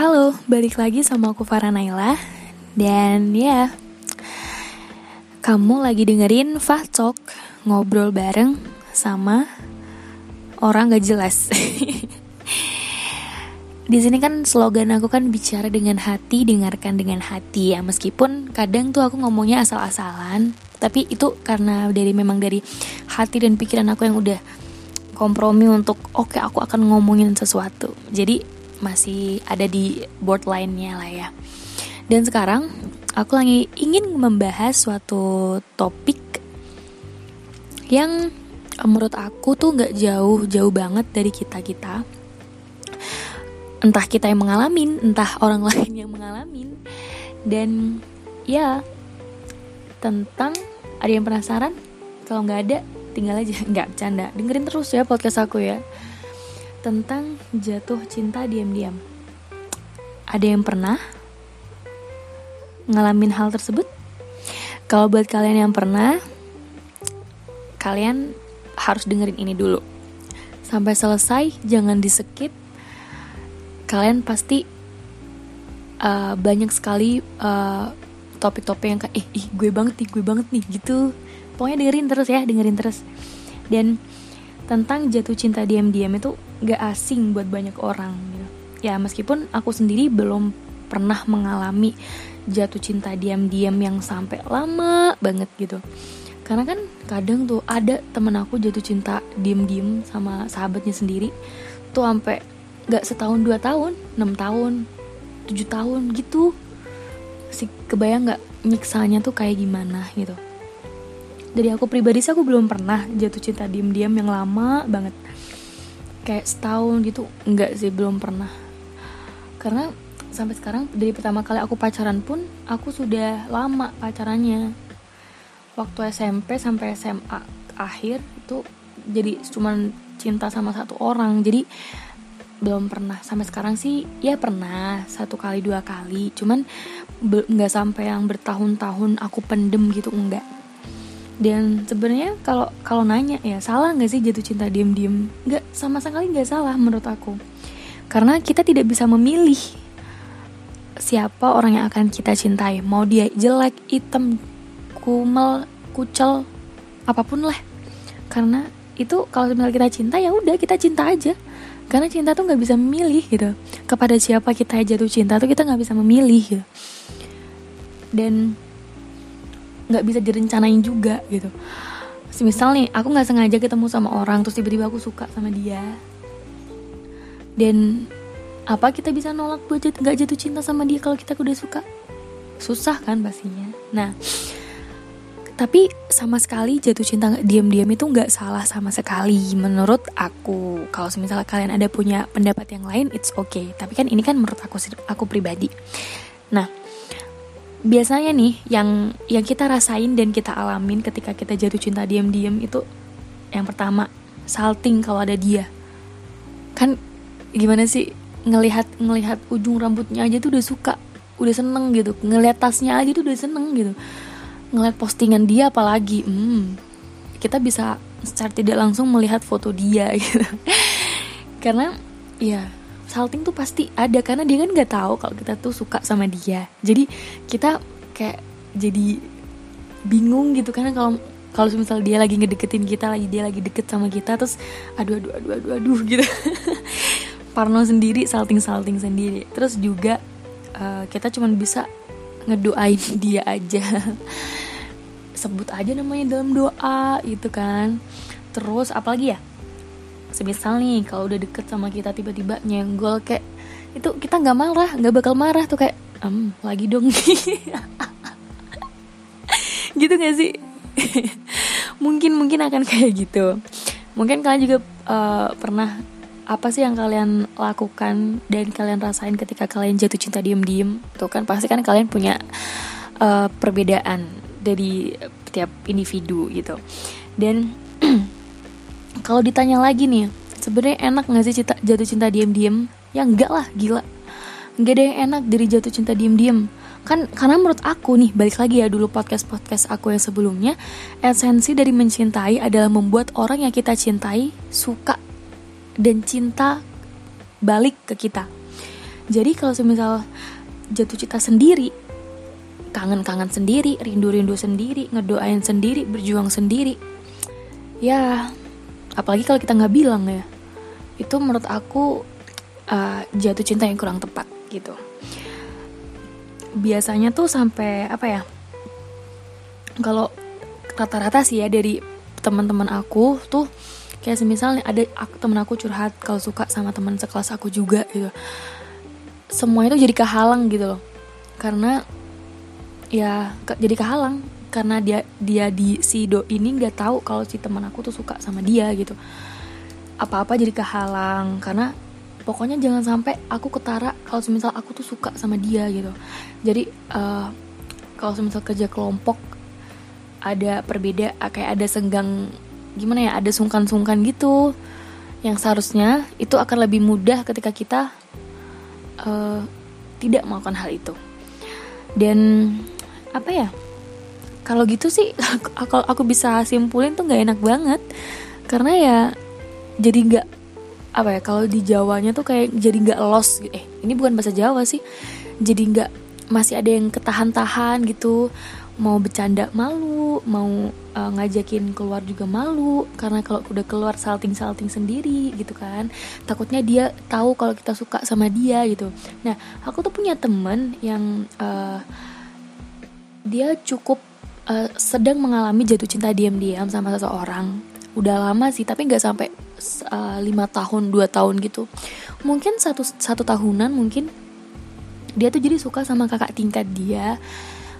Halo, balik lagi sama aku Farah Naila Dan ya Kamu lagi dengerin Fahcok Ngobrol bareng sama Orang gak jelas Di sini kan slogan aku kan bicara dengan hati, dengarkan dengan hati ya. Meskipun kadang tuh aku ngomongnya asal-asalan, tapi itu karena dari memang dari hati dan pikiran aku yang udah kompromi untuk oke okay, aku akan ngomongin sesuatu. Jadi masih ada di board lainnya lah ya. Dan sekarang aku lagi ingin membahas suatu topik yang menurut aku tuh nggak jauh-jauh banget dari kita kita. Entah kita yang mengalami, entah orang lain yang mengalami. Dan ya tentang ada yang penasaran? Kalau nggak ada, tinggal aja nggak bercanda. Dengerin terus ya podcast aku ya tentang jatuh cinta diam-diam. Ada yang pernah ngalamin hal tersebut? Kalau buat kalian yang pernah, kalian harus dengerin ini dulu. Sampai selesai, jangan di skip. Kalian pasti uh, banyak sekali uh, topik-topik yang kayak, eh, ih, gue banget nih, gue banget nih, gitu. Pokoknya dengerin terus ya, dengerin terus. Dan tentang jatuh cinta diam-diam itu gak asing buat banyak orang gitu. Ya meskipun aku sendiri belum pernah mengalami jatuh cinta diam-diam yang sampai lama banget gitu. Karena kan kadang tuh ada temen aku jatuh cinta diam-diam sama sahabatnya sendiri tuh sampai gak setahun dua tahun, enam tahun, tujuh tahun gitu. Si kebayang gak nyiksanya tuh kayak gimana gitu dari aku pribadi sih aku belum pernah jatuh cinta diem-diem yang lama banget kayak setahun gitu enggak sih belum pernah. Karena sampai sekarang dari pertama kali aku pacaran pun aku sudah lama pacarannya. Waktu SMP sampai SMA akhir itu jadi cuman cinta sama satu orang. Jadi belum pernah. Sampai sekarang sih ya pernah satu kali dua kali. Cuman nggak sampai yang bertahun-tahun aku pendem gitu enggak dan sebenarnya kalau kalau nanya ya salah nggak sih jatuh cinta diem-diem? Nggak sama sekali nggak salah menurut aku. Karena kita tidak bisa memilih siapa orang yang akan kita cintai. Mau dia jelek hitam kumel kucel apa pun lah. Karena itu kalau misalnya kita cinta ya udah kita cinta aja. Karena cinta tuh nggak bisa memilih gitu. Kepada siapa kita jatuh cinta tuh kita nggak bisa memilih gitu. Dan nggak bisa direncanain juga gitu. Misal nih aku nggak sengaja ketemu sama orang terus tiba-tiba aku suka sama dia. Dan apa kita bisa nolak buat nggak jatuh cinta sama dia kalau kita udah suka? Susah kan pastinya. Nah tapi sama sekali jatuh cinta diam-diam itu nggak salah sama sekali. Menurut aku kalau misalnya kalian ada punya pendapat yang lain it's okay. Tapi kan ini kan menurut aku aku pribadi. Nah biasanya nih yang yang kita rasain dan kita alamin ketika kita jatuh cinta diam-diam itu yang pertama salting kalau ada dia. Kan gimana sih ngelihat ngelihat ujung rambutnya aja tuh udah suka udah seneng gitu. Ngelihat tasnya aja tuh udah seneng gitu. Ngelihat postingan dia apalagi hmm, kita bisa secara tidak langsung melihat foto dia gitu. Karena ya salting tuh pasti ada karena dia kan nggak tahu kalau kita tuh suka sama dia. Jadi kita kayak jadi bingung gitu karena kalau kalau misal dia lagi ngedeketin kita lagi dia lagi deket sama kita terus aduh aduh aduh aduh aduh gitu. Parno sendiri salting salting sendiri. Terus juga uh, kita cuma bisa ngedoain dia aja. Sebut aja namanya dalam doa gitu kan. Terus apalagi ya semisal nih kalau udah deket sama kita tiba-tiba nyenggol kayak itu kita nggak marah nggak bakal marah tuh kayak um, lagi dong. Gitu gak sih? Mungkin mungkin akan kayak gitu. Mungkin kalian juga uh, pernah apa sih yang kalian lakukan dan kalian rasain ketika kalian jatuh cinta diem-diem? Tuh kan pasti kan kalian punya uh, perbedaan dari tiap individu gitu. Dan kalau ditanya lagi nih sebenarnya enak nggak sih cinta, jatuh cinta diem-diem? Ya enggak lah gila. Nggak ada yang enak dari jatuh cinta diem-diem. Kan karena menurut aku nih balik lagi ya dulu podcast podcast aku yang sebelumnya esensi dari mencintai adalah membuat orang yang kita cintai suka dan cinta balik ke kita. Jadi kalau semisal jatuh cinta sendiri kangen-kangen sendiri rindu-rindu sendiri ngedoain sendiri berjuang sendiri ya apalagi kalau kita nggak bilang ya. Itu menurut aku uh, jatuh cinta yang kurang tepat gitu. Biasanya tuh sampai apa ya kalau rata-rata sih ya dari teman-teman aku tuh kayak semisal ada aku, temen aku curhat kalau suka sama teman sekelas aku juga gitu. Semuanya tuh jadi kehalang gitu loh. Karena ya ke, jadi kehalang karena dia dia di si do ini nggak tahu kalau si teman aku tuh suka sama dia gitu. Apa-apa jadi kehalang karena pokoknya jangan sampai aku ketara kalau semisal aku tuh suka sama dia gitu. Jadi uh, kalau semisal kerja kelompok ada perbeda kayak ada senggang gimana ya ada sungkan-sungkan gitu. Yang seharusnya itu akan lebih mudah ketika kita uh, tidak melakukan hal itu. Dan apa ya kalau gitu sih kalau aku bisa simpulin tuh nggak enak banget. Karena ya jadi nggak apa ya kalau di Jawanya tuh kayak jadi nggak los eh ini bukan bahasa Jawa sih. Jadi nggak masih ada yang ketahan-tahan gitu. Mau bercanda malu mau uh, ngajakin keluar juga malu. Karena kalau udah keluar salting salting sendiri gitu kan takutnya dia tahu kalau kita suka sama dia gitu. Nah aku tuh punya temen yang uh, dia cukup uh, sedang mengalami jatuh cinta diam-diam sama seseorang. Udah lama sih tapi nggak sampai Eh, lima uh, tahun dua tahun gitu. Mungkin satu satu tahunan mungkin dia tuh jadi suka sama kakak tingkat dia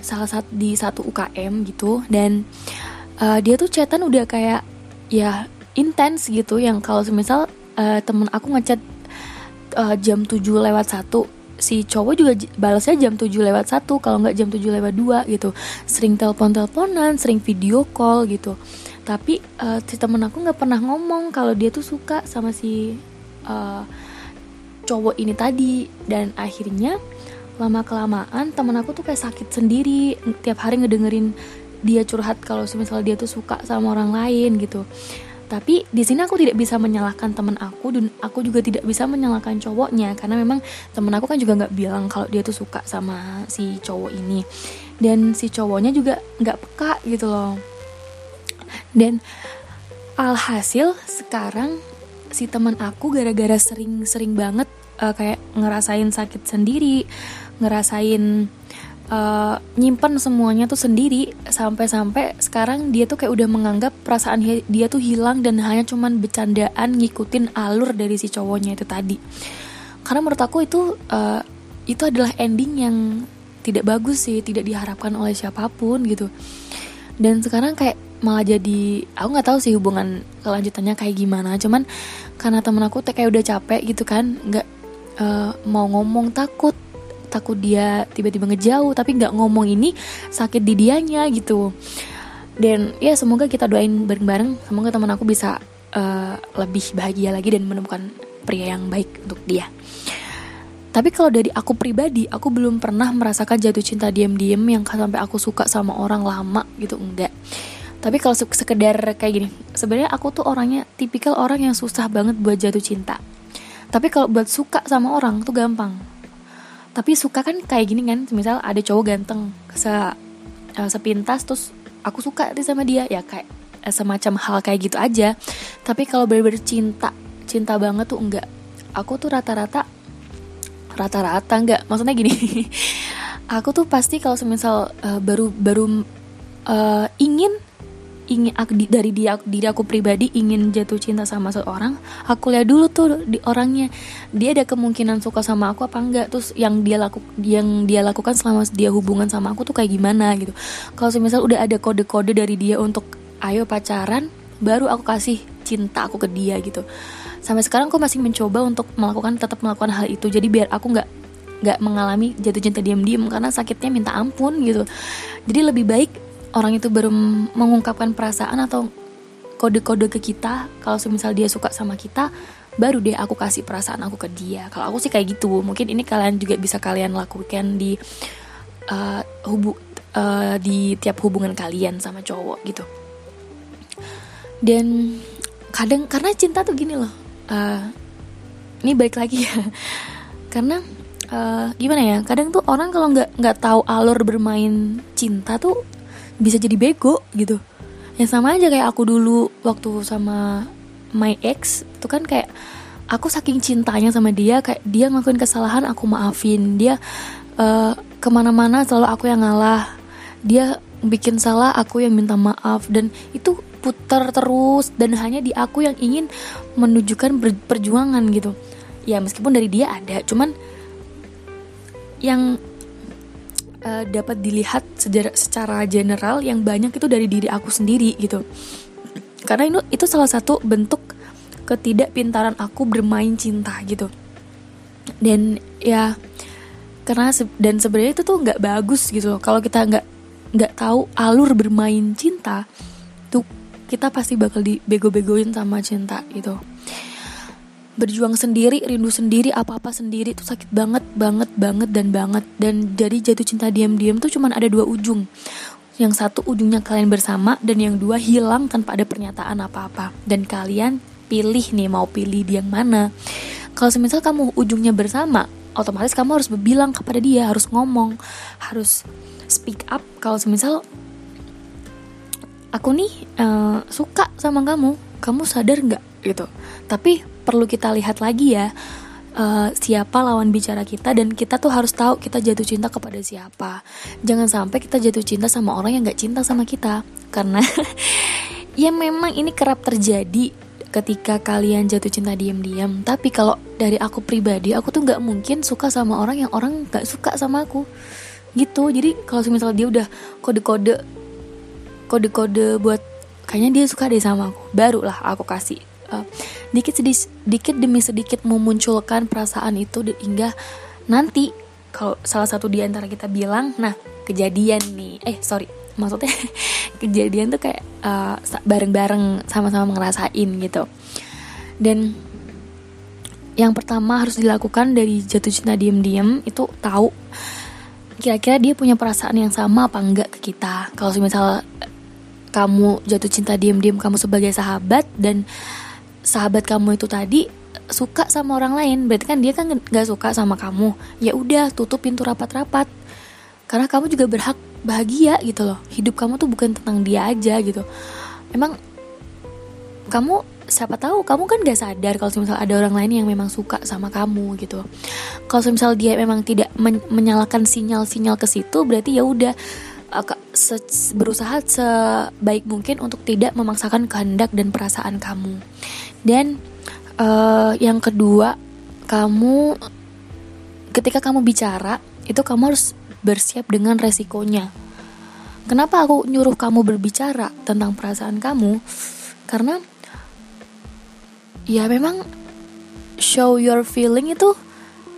salah satu di satu UKM gitu. Dan uh, dia tuh chatan udah kayak ya intens gitu. Yang kalau semisal uh, temen aku ngechat uh, jam 7 lewat satu si cowok juga balasnya jam 7 lewat satu kalau nggak jam 7 lewat dua gitu. Sering telepon teleponan sering video call gitu. Tapi uh, si temen aku nggak pernah ngomong kalau dia tuh suka sama si uh, cowok ini tadi. Dan akhirnya lama kelamaan temen aku tuh kayak sakit sendiri tiap hari ngedengerin dia curhat kalau misalnya dia tuh suka sama orang lain gitu tapi di sini aku tidak bisa menyalahkan temen aku dan aku juga tidak bisa menyalahkan cowoknya karena memang temen aku kan juga nggak bilang kalau dia tuh suka sama si cowok ini. Dan si cowoknya juga nggak peka gitu loh. Dan alhasil sekarang si teman aku gara-gara sering-sering banget uh, kayak ngerasain sakit sendiri ngerasain uh, nyimpen semuanya tuh sendiri sampai-sampai sekarang dia tuh kayak udah menganggap perasaan dia tuh hilang dan hanya cuman bercandaan ngikutin alur dari si cowoknya itu tadi. Karena menurut aku itu uh, itu adalah ending yang tidak bagus sih tidak diharapkan oleh siapa pun gitu. Dan sekarang kayak malah jadi aku nggak tahu sih hubungan kelanjutannya kayak gimana. Cuman karena temen aku kayak udah capek gitu kan nggak uh, mau ngomong takut takut dia tiba-tiba ngejauh tapi nggak ngomong ini sakit di dianya gitu. Dan ya semoga kita doain bareng-bareng semoga teman aku bisa uh, lebih bahagia lagi dan menemukan pria yang baik untuk dia. Tapi kalau dari aku pribadi aku belum pernah merasakan jatuh cinta diam-diam yang sampai aku suka sama orang lama gitu enggak. Tapi kalau sekedar kayak gini sebenarnya aku tuh orangnya tipikal orang yang susah banget buat jatuh cinta. Tapi kalau buat suka sama orang tuh gampang tapi suka kan kayak gini kan misal ada cowok ganteng se uh, sepintas terus aku suka nih sama dia ya kayak uh, semacam hal kayak gitu aja. Tapi kalau bener-bener cinta cinta banget tuh enggak. Aku tuh rata-rata rata-rata enggak. Maksudnya gini aku tuh pasti kalau semisal uh, baru baru uh, ingin ingin dari dia diri aku pribadi ingin jatuh cinta sama seorang aku lihat dulu tuh di orangnya dia ada kemungkinan suka sama aku apa enggak? Terus yang dia laku yang dia lakukan selama dia hubungan sama aku tuh kayak gimana gitu. Kalau misal udah ada kode-kode dari dia untuk ayo pacaran baru aku kasih cinta aku ke dia gitu. Sampai sekarang aku masih mencoba untuk melakukan tetap melakukan hal itu. Jadi biar aku nggak nggak mengalami jatuh cinta diam-diam karena sakitnya minta ampun gitu. Jadi lebih baik orang itu baru mengungkapkan perasaan atau kode-kode ke kita kalau semisal dia suka sama kita baru deh aku kasih perasaan aku ke dia. Kalau aku sih kayak gitu. Mungkin ini kalian juga bisa kalian lakukan di uh, hubu uh, di tiap hubungan kalian sama cowok gitu. Dan kadang karena cinta tuh gini loh uh, ini baik lagi ya. Karena uh, gimana ya kadang tuh orang kalau nggak nggak tahu alur bermain cinta tuh bisa jadi bego gitu. Yang sama aja kayak aku dulu waktu sama my ex itu kan kayak aku saking cintanya sama dia kayak dia ngelakuin kesalahan aku maafin. Dia uh, ke mana-mana selalu aku yang ngalah. Dia bikin salah aku yang minta maaf. Dan itu putar terus dan hanya di aku yang ingin menunjukkan perjuangan gitu. Ya meskipun dari dia ada cuman yang uh, dapat dilihat secara, secara general yang banyak itu dari diri aku sendiri gitu. Karena itu itu salah satu bentuk ketidakpintaran aku bermain cinta gitu. Dan ya karena dan sebenarnya itu tuh nggak bagus gitu loh. Kalau kita nggak nggak tahu alur bermain cinta tuh kita pasti bakal dibego-begoin sama cinta gitu berjuang sendiri, rindu sendiri, apa-apa sendiri itu sakit banget, banget, banget dan banget. Dan dari jatuh cinta diam-diam tuh cuman ada dua ujung. Yang satu ujungnya kalian bersama dan yang dua hilang tanpa ada pernyataan apa-apa. Dan kalian pilih nih mau pilih dia yang mana. Kalau semisal kamu ujungnya bersama, otomatis kamu harus berbilang kepada dia, harus ngomong, harus speak up. Kalau semisal aku nih uh, suka sama kamu, kamu sadar nggak gitu? Tapi perlu kita lihat lagi ya uh, siapa lawan bicara kita dan kita tuh harus tahu kita jatuh cinta kepada siapa. Jangan sampai kita jatuh cinta sama orang yang gak cinta sama kita karena ya memang ini kerap terjadi ketika kalian jatuh cinta diam-diam. Tapi kalau dari aku pribadi, aku tuh nggak mungkin suka sama orang yang orang gak suka sama aku. Gitu. Jadi kalau misalnya dia udah kode-kode kode-kode buat kayaknya dia suka deh sama aku, barulah aku kasih uh, dikit sedikit demi sedikit memunculkan perasaan itu hingga nanti kalau salah satu di antara kita bilang nah kejadian nih. Eh sorry maksudnya kejadian tuh kayak uh, bareng-bareng sama-sama ngerasain gitu. Dan yang pertama harus dilakukan dari jatuh cinta diem-diem itu tahu kira-kira dia punya perasaan yang sama apa enggak ke kita. Kalau misal kamu jatuh cinta diem-diem kamu sebagai sahabat dan sahabat kamu itu tadi suka sama orang lain berarti kan dia kan gak suka sama kamu. Ya udah tutup pintu rapat-rapat. Karena kamu juga berhak bahagia gitu loh. Hidup kamu tuh bukan tentang dia aja gitu. Emang kamu siapa tahu kamu kan gak sadar kalau misal ada orang lain yang memang suka sama kamu gitu. Kalau misal dia memang tidak men menyalakan sinyal-sinyal ke situ berarti ya udah berusaha sebaik mungkin untuk tidak memaksakan kehendak dan perasaan kamu. Dan uh, yang kedua, kamu ketika kamu bicara itu kamu harus bersiap dengan resikonya. Kenapa aku nyuruh kamu berbicara tentang perasaan kamu? Karena ya memang show your feeling itu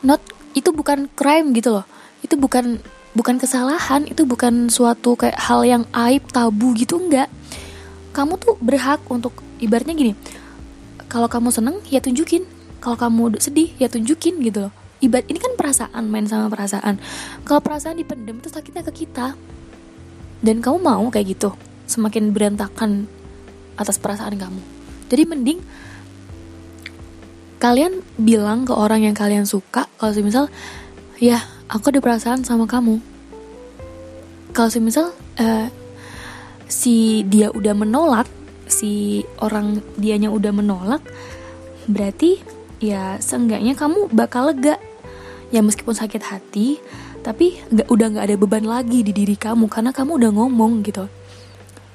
not itu bukan crime gitu loh. Itu bukan bukan kesalahan itu bukan suatu kayak hal yang aib tabu gitu enggak kamu tuh berhak untuk ibaratnya gini kalau kamu seneng ya tunjukin. Kalau kamu sedih ya tunjukin gitu loh. Ibarat ini kan perasaan main sama perasaan. Kalau perasaan dipendem itu sakitnya ke kita. Dan kamu mau kayak gitu semakin berantakan atas perasaan kamu. Jadi mending kalian bilang ke orang yang kalian suka kalau misal ya aku ada perasaan sama kamu. Kalau misal uh, si dia udah menolak si orang dianya udah menolak berarti ya seenggaknya kamu bakal lega. Ya meskipun sakit hati tapi nggak udah nggak ada beban lagi di diri kamu karena kamu udah ngomong gitu.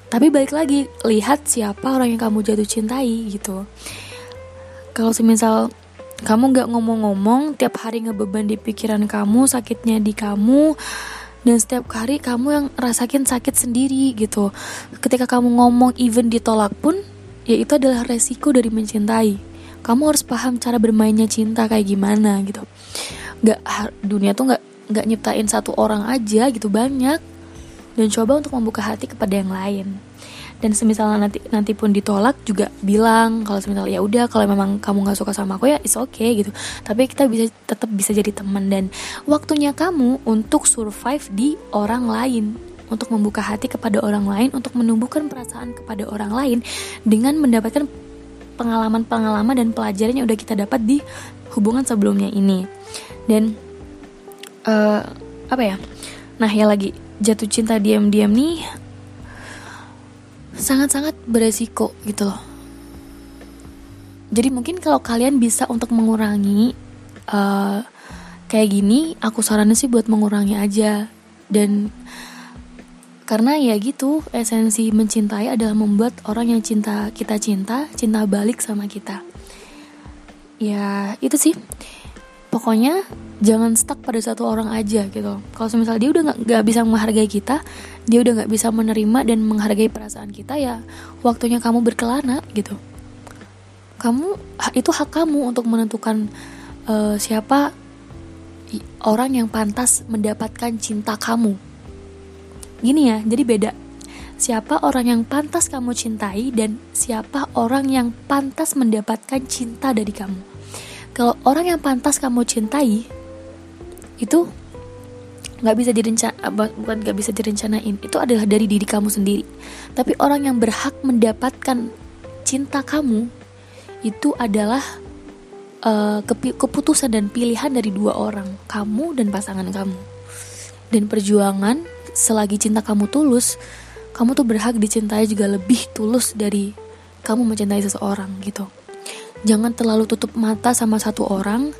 Tapi balik lagi lihat siapa orang yang kamu jatuh cintai gitu. Kalau semisal kamu gak ngomong-ngomong tiap hari ngebeban di pikiran kamu sakitnya di kamu dan setiap hari kamu yang rasakin sakit sendiri gitu. Ketika kamu ngomong even ditolak pun ya itu adalah resiko dari mencintai. Kamu harus paham cara bermainnya cinta kayak gimana gitu. Gak dunia tuh gak nggak nyiptain satu orang aja gitu banyak. Dan coba untuk membuka hati kepada yang lain dan semisalnya nanti nanti pun ditolak juga bilang kalau semisalnya ya udah kalau memang kamu nggak suka sama aku ya is okay, gitu. Tapi kita bisa tetap bisa jadi teman dan waktunya kamu untuk survive di orang lain. Untuk membuka hati kepada orang lain untuk menumbuhkan perasaan kepada orang lain dengan mendapatkan pengalaman-pengalaman dan pelajaran yang udah kita dapat di hubungan sebelumnya ini. Dan uh, apa ya? Nah ya lagi jatuh cinta diam-diam nih sangat-sangat beresiko gitu loh. Jadi mungkin kalau kalian bisa untuk mengurangi uh, kayak gini aku saranin sih buat mengurangi aja. Dan karena ya gitu esensi mencintai adalah membuat orang yang cinta kita cinta cinta balik sama kita. Ya itu sih pokoknya jangan stuck pada satu orang aja gitu kalau misalnya dia udah nggak bisa menghargai kita dia udah nggak bisa menerima dan menghargai perasaan kita ya waktunya kamu berkelana gitu kamu itu hak kamu untuk menentukan uh, siapa orang yang pantas mendapatkan cinta kamu Gini ya, jadi beda. Siapa orang yang pantas kamu cintai dan siapa orang yang pantas mendapatkan cinta dari kamu. Kalau orang yang pantas kamu cintai itu nggak bisa direncana bukan nggak bisa direncanain. Itu adalah dari diri kamu sendiri. Tapi orang yang berhak mendapatkan cinta kamu itu adalah uh, keputusan dan pilihan dari dua orang kamu dan pasangan kamu. Dan perjuangan selagi cinta kamu tulus, kamu tuh berhak dicintai juga lebih tulus dari kamu mencintai seseorang gitu. Jangan terlalu tutup mata sama satu orang,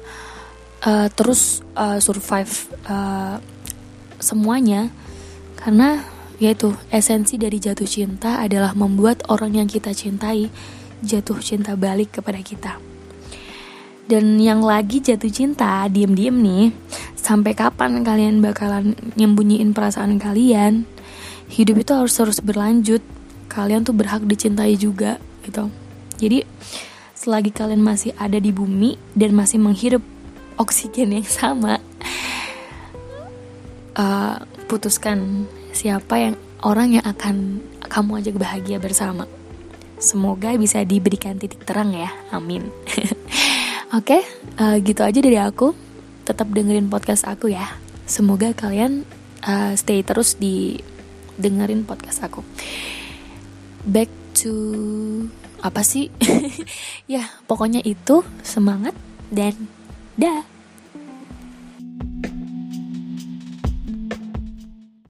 uh, terus uh, survive uh, semuanya, karena yaitu esensi dari jatuh cinta adalah membuat orang yang kita cintai jatuh cinta balik kepada kita. Dan yang lagi jatuh cinta, diem-diem nih, sampai kapan kalian bakalan nyembunyiin perasaan kalian? Hidup itu harus terus berlanjut. Kalian tuh berhak dicintai juga, gitu. Jadi, selagi kalian masih ada di bumi dan masih menghirup oksigen yang sama, uh, putuskan siapa yang orang yang akan kamu ajak bahagia bersama. Semoga bisa diberikan titik terang ya, amin. Oke, okay, uh, eh, gitu aja dari aku. Tetap dengerin podcast aku ya. Semoga kalian uh, stay terus di dengerin podcast aku. Back to apa sih? ya, pokoknya itu semangat dan dah.